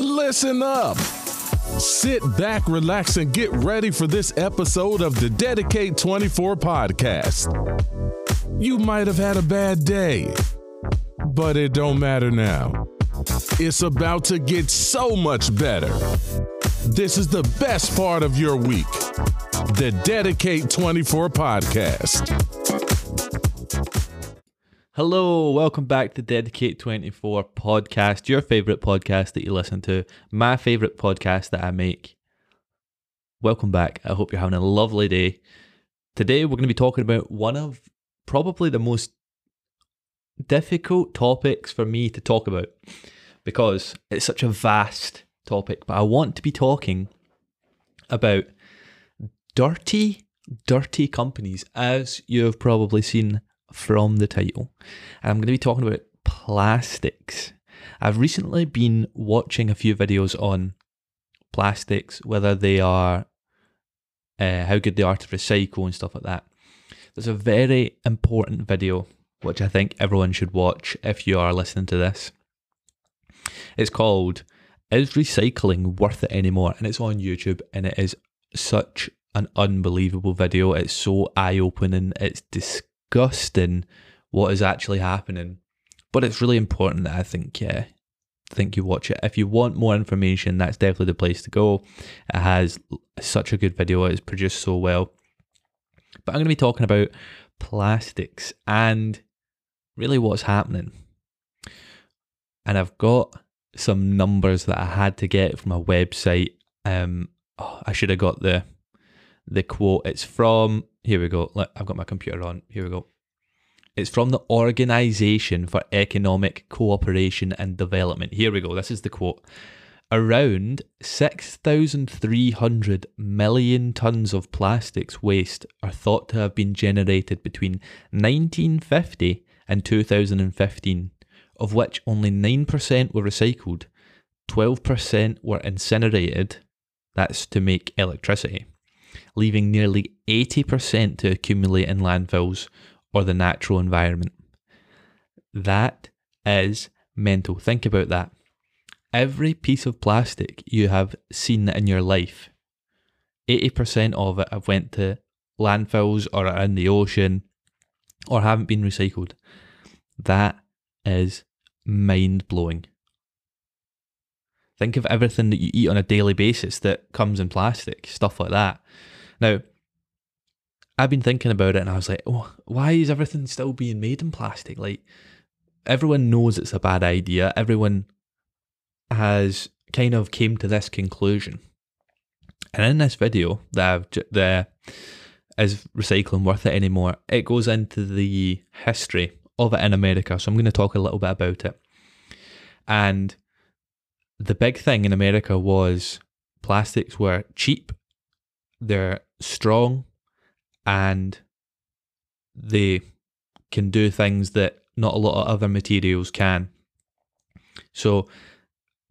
Listen up. Sit back, relax, and get ready for this episode of the Dedicate 24 podcast. You might have had a bad day, but it don't matter now. It's about to get so much better. This is the best part of your week. The Dedicate 24 podcast. Hello, welcome back to Dedicate 24 podcast, your favorite podcast that you listen to, my favorite podcast that I make. Welcome back. I hope you're having a lovely day. Today, we're going to be talking about one of probably the most difficult topics for me to talk about because it's such a vast topic, but I want to be talking about dirty, dirty companies, as you have probably seen from the title. And I'm going to be talking about plastics. I've recently been watching a few videos on plastics, whether they are uh, how good they are to recycle and stuff like that. There's a very important video which I think everyone should watch if you are listening to this. It's called Is Recycling Worth It Anymore? And it's on YouTube and it is such an unbelievable video. It's so eye opening. It's disgusting what is actually happening. But it's really important that I think, yeah, think you watch it. If you want more information, that's definitely the place to go. It has such a good video. It's produced so well. But I'm going to be talking about plastics and really what's happening. And I've got some numbers that I had to get from a website. Um, oh, I should have got the the quote. It's from here we go. Look, I've got my computer on. Here we go. It's from the Organization for Economic Cooperation and Development. Here we go. This is the quote. Around 6,300 million tons of plastics waste are thought to have been generated between 1950 and 2015, of which only 9% were recycled, 12% were incinerated, that's to make electricity, leaving nearly 80% to accumulate in landfills or the natural environment. That is mental. Think about that. Every piece of plastic you have seen in your life, 80% of it have went to landfills or in the ocean or haven't been recycled. That is mind blowing. Think of everything that you eat on a daily basis that comes in plastic, stuff like that. Now, I've been thinking about it and I was like, oh, why is everything still being made in plastic? Like, everyone knows it's a bad idea. Everyone has kind of came to this conclusion. And in this video that the is recycling worth it anymore? It goes into the history of it in America. So I'm going to talk a little bit about it. And the big thing in America was plastics were cheap, they're strong, and they can do things that not a lot of other materials can. So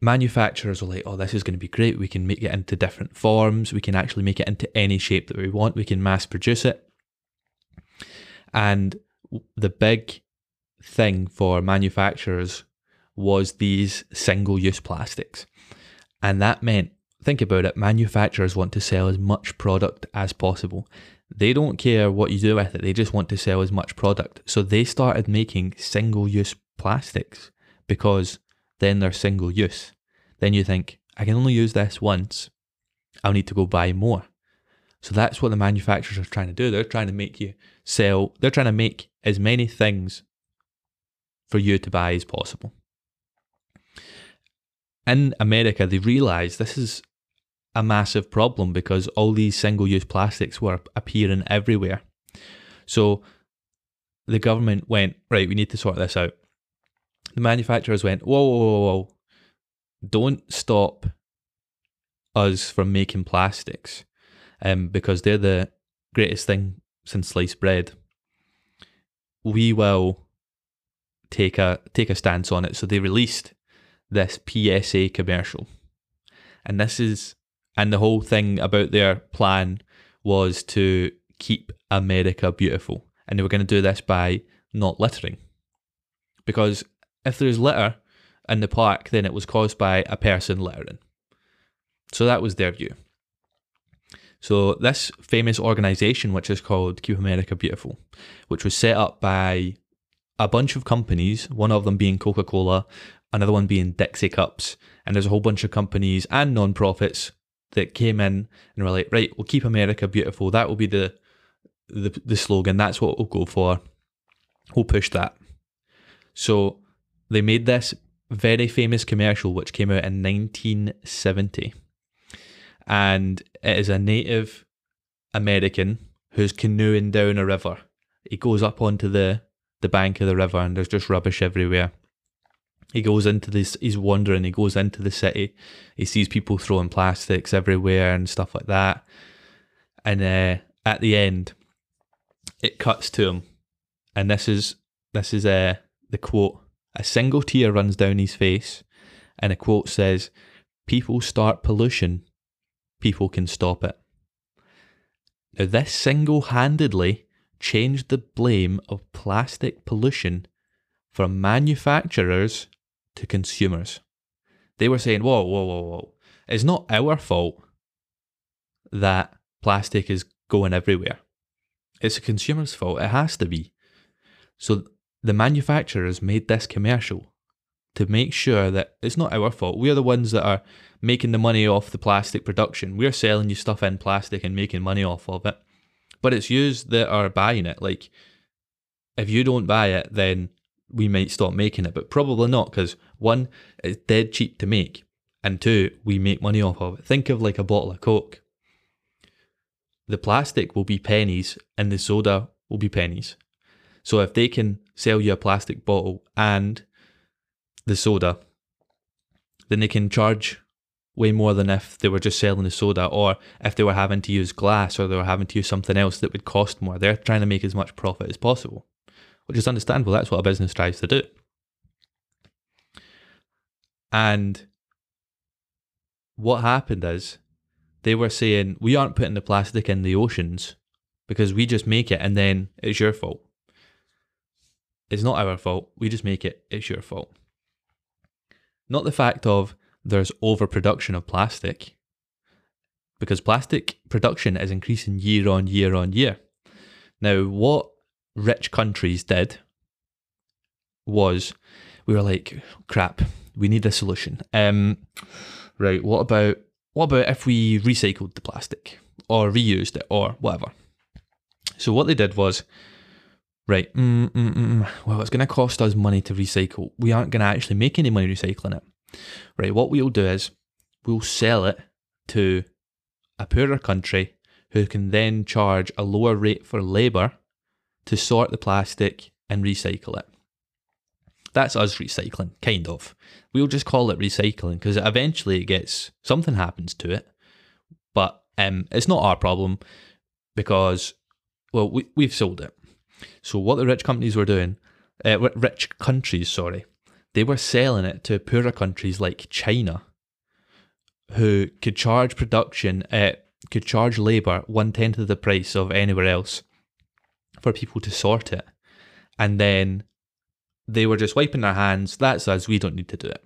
manufacturers are like, oh, this is going to be great. We can make it into different forms. We can actually make it into any shape that we want. We can mass produce it. And the big thing for manufacturers was these single use plastics. And that meant, think about it, manufacturers want to sell as much product as possible. They don't care what you do with it, they just want to sell as much product. So they started making single use plastics because then they're single use. Then you think, I can only use this once. I'll need to go buy more. So that's what the manufacturers are trying to do. They're trying to make you sell, they're trying to make as many things for you to buy as possible. In America, they realised this is a massive problem because all these single use plastics were appearing everywhere. So the government went, right, we need to sort this out the manufacturers went, whoa, whoa, whoa, whoa, don't stop us from making plastics um, because they're the greatest thing since sliced bread. We will take a take a stance on it. So they released this PSA commercial. And this is and the whole thing about their plan was to keep America beautiful. And they were going to do this by not littering. Because if there's litter in the park then it was caused by a person littering. So that was their view. So this famous organization, which is called Keep America Beautiful, which was set up by a bunch of companies, one of them being Coca Cola, another one being Dixie Cups, and there's a whole bunch of companies and non-profits that came in and were like, right, we'll keep America beautiful. That will be the the, the slogan. That's what we'll go for. We'll push that. So they made this very famous commercial which came out in 1970. And it is a Native American who's canoeing down a river. He goes up onto the, the bank of the river and there's just rubbish everywhere. He goes into this, he's wandering, he goes into the city. He sees people throwing plastics everywhere and stuff like that. And uh, at the end, it cuts to him. And this is this is uh, the quote. A single tear runs down his face, and a quote says, People start pollution, people can stop it. Now, this single handedly changed the blame of plastic pollution from manufacturers to consumers. They were saying, whoa, whoa, whoa, whoa. It's not our fault that plastic is going everywhere. It's a consumer's fault. It has to be. So the manufacturers made this commercial to make sure that it's not our fault. We are the ones that are making the money off the plastic production. We're selling you stuff in plastic and making money off of it. But it's you that are buying it. Like, if you don't buy it, then we might stop making it, but probably not because one, it's dead cheap to make, and two, we make money off of it. Think of like a bottle of Coke. The plastic will be pennies and the soda will be pennies. So if they can sell you a plastic bottle and the soda, then they can charge way more than if they were just selling the soda or if they were having to use glass or they were having to use something else that would cost more. They're trying to make as much profit as possible, which is understandable. That's what a business tries to do. And what happened is they were saying, we aren't putting the plastic in the oceans because we just make it and then it's your fault. It's not our fault. We just make it. It's your fault. Not the fact of there's overproduction of plastic, because plastic production is increasing year on year on year. Now, what rich countries did was we were like, crap, we need a solution. Um, right, what about what about if we recycled the plastic or reused it or whatever? So what they did was right, mm, mm, mm, mm. well, it's going to cost us money to recycle. We aren't going to actually make any money recycling it. Right, what we'll do is we'll sell it to a poorer country who can then charge a lower rate for labour to sort the plastic and recycle it. That's us recycling, kind of. We'll just call it recycling because eventually it gets something happens to it, but um, it's not our problem because well we we've sold it. So what the rich companies were doing, uh, rich countries, sorry, they were selling it to poorer countries like China, who could charge production, uh, could charge labour one tenth of the price of anywhere else for people to sort it, and then they were just wiping their hands. That's us. We don't need to do it.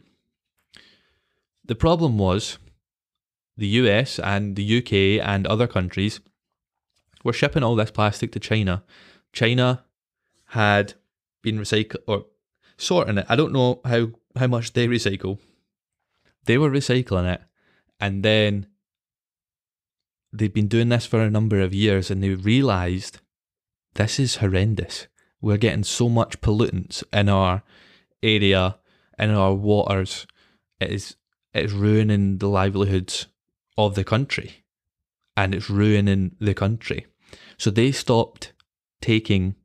The problem was the US and the UK and other countries were shipping all this plastic to China China had been recycled or sorting it. I don't know how, how much they recycle. They were recycling it and then they'd been doing this for a number of years and they realised this is horrendous. We're getting so much pollutants in our area, in our waters. It is it's ruining the livelihoods of the country. And it's ruining the country. So they stopped taking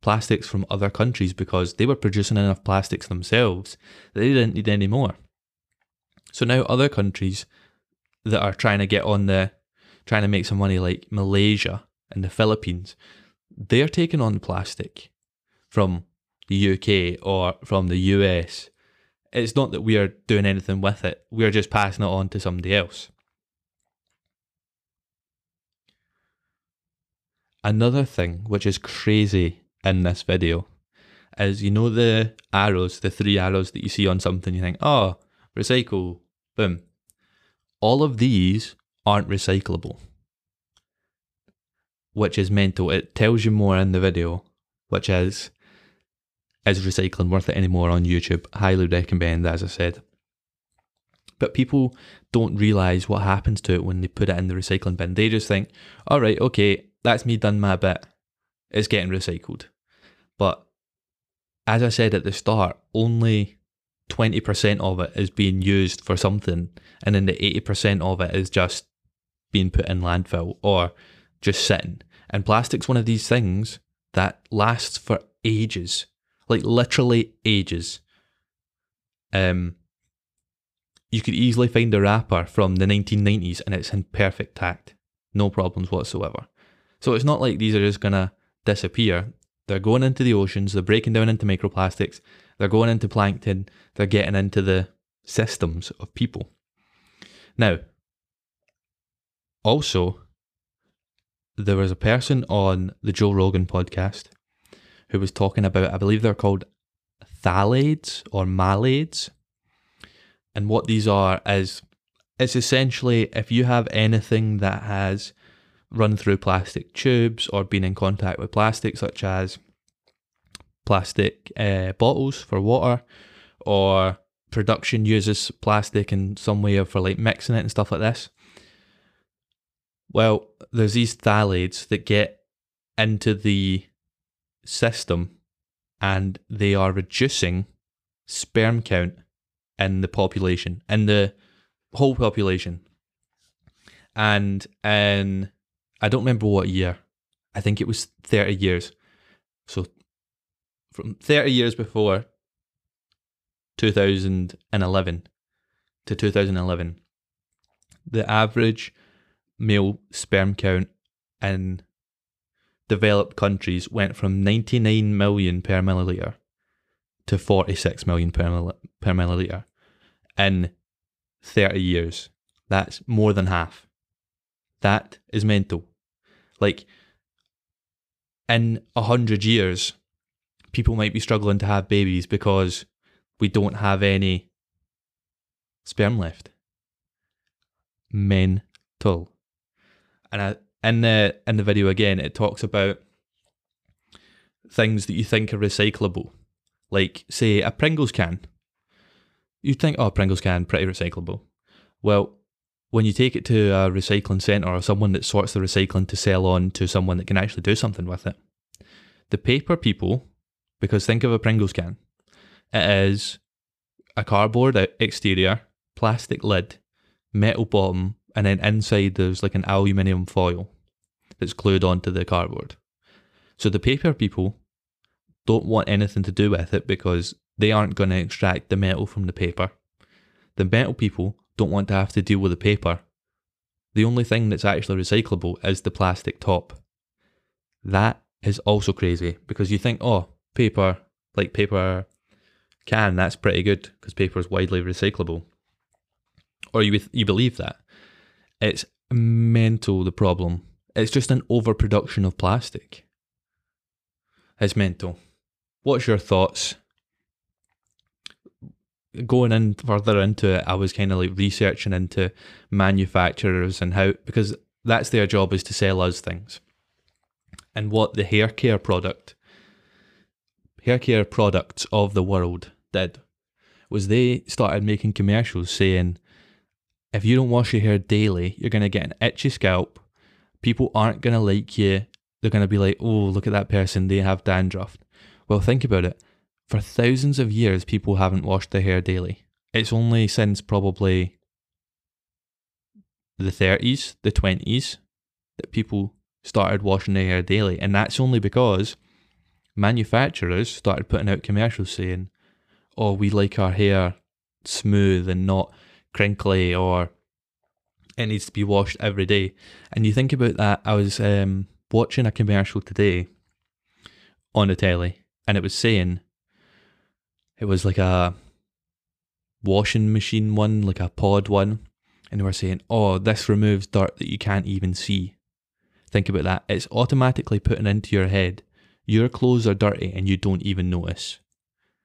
plastics from other countries because they were producing enough plastics themselves they didn't need any more. So now other countries that are trying to get on the trying to make some money like Malaysia and the Philippines, they're taking on plastic from the UK or from the US. It's not that we are doing anything with it, we are just passing it on to somebody else. Another thing which is crazy in this video is you know the arrows, the three arrows that you see on something, you think, oh, recycle, boom. All of these aren't recyclable, which is mental. It tells you more in the video, which is, is recycling worth it anymore on YouTube? Highly recommend, as I said. But people don't realize what happens to it when they put it in the recycling bin. They just think, all right, okay, that's me done my bit. It's getting recycled. But as I said at the start, only 20% of it is being used for something, and then the 80% of it is just being put in landfill or just sitting. And plastic's one of these things that lasts for ages, like literally ages. Um, you could easily find a wrapper from the 1990s and it's in perfect tact, no problems whatsoever. So it's not like these are just gonna disappear. They're going into the oceans, they're breaking down into microplastics, they're going into plankton, they're getting into the systems of people. Now, also, there was a person on the Joe Rogan podcast who was talking about, I believe they're called phthalates or malades. And what these are is it's essentially if you have anything that has run through plastic tubes or been in contact with plastic, such as plastic uh, bottles for water, or production uses plastic in some way for like mixing it and stuff like this. Well, there's these phthalates that get into the system and they are reducing sperm count in the population, in the whole population. And in I don't remember what year. I think it was 30 years. So from 30 years before 2011 to 2011, the average male sperm count in developed countries went from 99 million per milliliter to 46 million per, mill- per milliliter in 30 years. That's more than half. That is mental. Like in a hundred years, people might be struggling to have babies because we don't have any sperm left. Mental. And I, in the in the video again, it talks about things that you think are recyclable, like say a Pringles can. You'd think, oh, Pringles can pretty recyclable. Well, when you take it to a recycling centre or someone that sorts the recycling to sell on to someone that can actually do something with it, the paper people, because think of a Pringles can, it is a cardboard uh, exterior, plastic lid, metal bottom, and then inside there's like an aluminium foil that's glued onto the cardboard. So the paper people don't want anything to do with it because they aren't going to extract the metal from the paper. The metal people don't want to have to deal with the paper. The only thing that's actually recyclable is the plastic top. That is also crazy because you think, oh, paper, like paper can, that's pretty good because paper is widely recyclable. Or you, you believe that. It's mental, the problem. It's just an overproduction of plastic. It's mental. What's your thoughts? going in further into it, I was kind of like researching into manufacturers and how because that's their job is to sell us things. And what the hair care product, hair care products of the world did was they started making commercials saying, if you don't wash your hair daily, you're going to get an itchy scalp. People aren't going to like you. They're going to be like, oh, look at that person, they have dandruff. Well, think about it for thousands of years, people haven't washed their hair daily. It's only since probably the 30s, the 20s, that people started washing their hair daily. And that's only because manufacturers started putting out commercials saying, oh, we like our hair smooth and not crinkly or it needs to be washed every day. And you think about that, I was um, watching a commercial today on the telly and it was saying it was like a washing machine one, like a pod one, and they were saying, "Oh, this removes dirt that you can't even see." Think about that. It's automatically putting into your head your clothes are dirty and you don't even notice.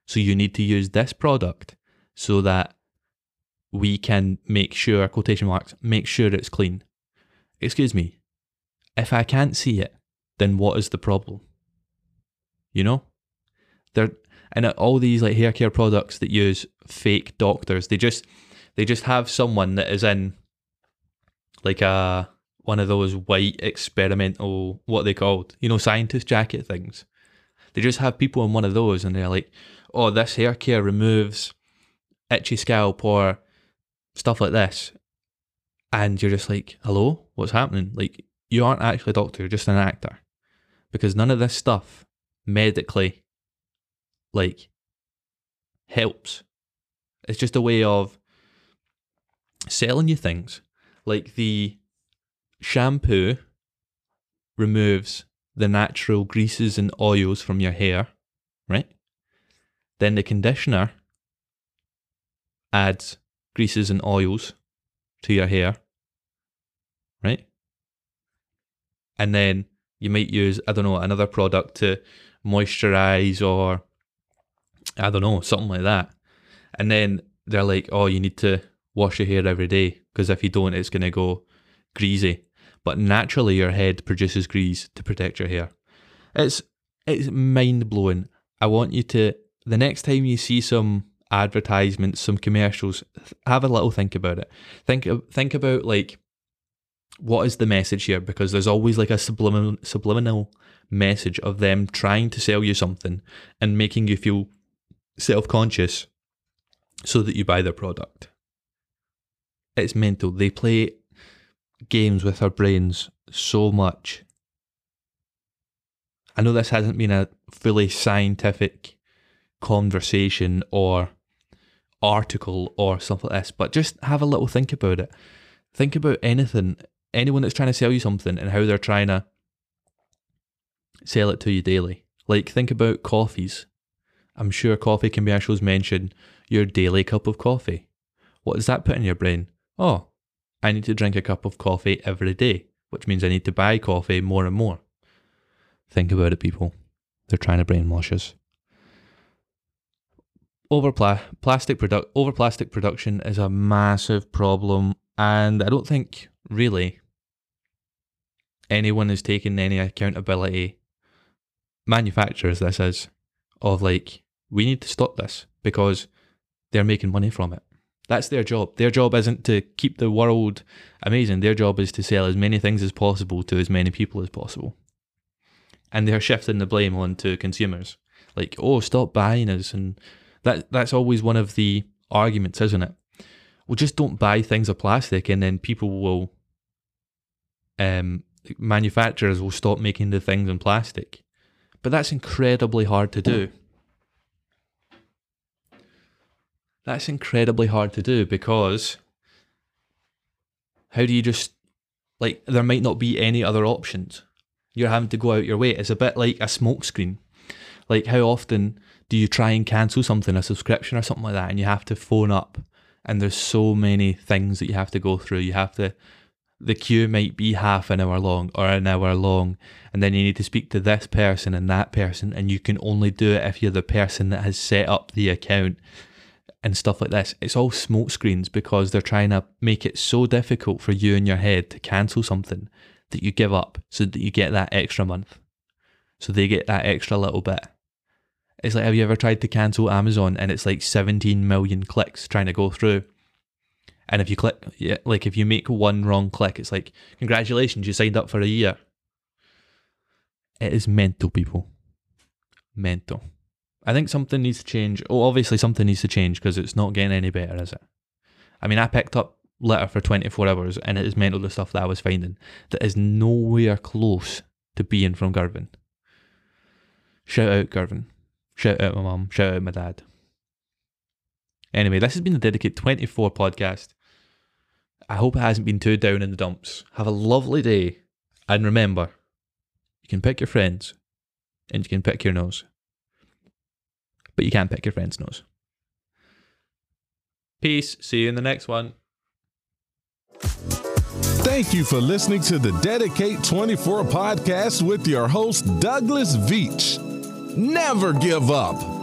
So you need to use this product so that we can make sure, quotation marks, make sure it's clean. Excuse me, if I can't see it, then what is the problem? You know? They're and all these like hair care products that use fake doctors, they just they just have someone that is in like a one of those white experimental what they called, you know, scientist jacket things. They just have people in one of those and they're like, Oh, this hair care removes itchy scalp or stuff like this. And you're just like, Hello? What's happening? Like you aren't actually a doctor, you're just an actor. Because none of this stuff medically like helps. It's just a way of selling you things. Like the shampoo removes the natural greases and oils from your hair, right? Then the conditioner adds greases and oils to your hair, right? And then you might use, I don't know, another product to moisturize or I don't know, something like that. And then they're like, oh, you need to wash your hair every day because if you don't, it's going to go greasy. But naturally, your head produces grease to protect your hair. It's it's mind blowing. I want you to the next time you see some advertisements, some commercials, have a little think about it. Think think about like what is the message here because there's always like a subliminal subliminal message of them trying to sell you something and making you feel self conscious so that you buy their product. It's mental. They play games with our brains so much. I know this hasn't been a fully scientific conversation or article or something like this, but just have a little think about it. Think about anything, anyone that's trying to sell you something and how they're trying to sell it to you daily. Like, think about coffees. I'm sure coffee can be commercials mention your daily cup of coffee. What does that put in your brain? Oh, I need to drink a cup of coffee every day, which means I need to buy coffee more and more. Think about it, people. They're trying to brainwash us. Over pla- plastic product over plastic production is a massive problem, and I don't think really anyone is taking any accountability. Manufacturers, this is, of like we need to stop this because they're making money from it. That's their job. Their job isn't to keep the world amazing. Their job is to sell as many things as possible to as many people as possible. And they're shifting the blame onto consumers. Like, oh, stop buying us. And that that's always one of the arguments, isn't it? Well, just don't buy things of plastic and then people will um manufacturers will stop making the things in plastic. But that's incredibly hard to do. That's incredibly hard to do because how do you just like there might not be any other options. You're having to go out your way. It's a bit like a smokescreen. Like how often do you try and cancel something, a subscription or something like that, and you have to phone up and there's so many things that you have to go through. You have to the queue might be half an hour long or an hour long, and then you need to speak to this person and that person, and you can only do it if you're the person that has set up the account and stuff like this, it's all smoke screens because they're trying to make it so difficult for you in your head to cancel something that you give up so that you get that extra month. So they get that extra little bit. It's like, have you ever tried to cancel Amazon and it's like 17 million clicks trying to go through? And if you click, yeah, like if you make one wrong click, it's like, congratulations, you signed up for a year. It is mental, people. Mental. I think something needs to change. Oh, obviously something needs to change because it's not getting any better, is it? I mean, I picked up litter for 24 hours and it is mental the stuff that I was finding that is nowhere close to being from Girvan. Shout out Girvan. Shout out my mum. Shout out my dad. Anyway, this has been the Dedicate 24 podcast. I hope it hasn't been too down in the dumps. Have a lovely day. And remember, you can pick your friends and you can pick your nose but you can't pick your friend's nose. Peace. See you in the next one. Thank you for listening to the Dedicate 24 podcast with your host, Douglas Veach. Never give up.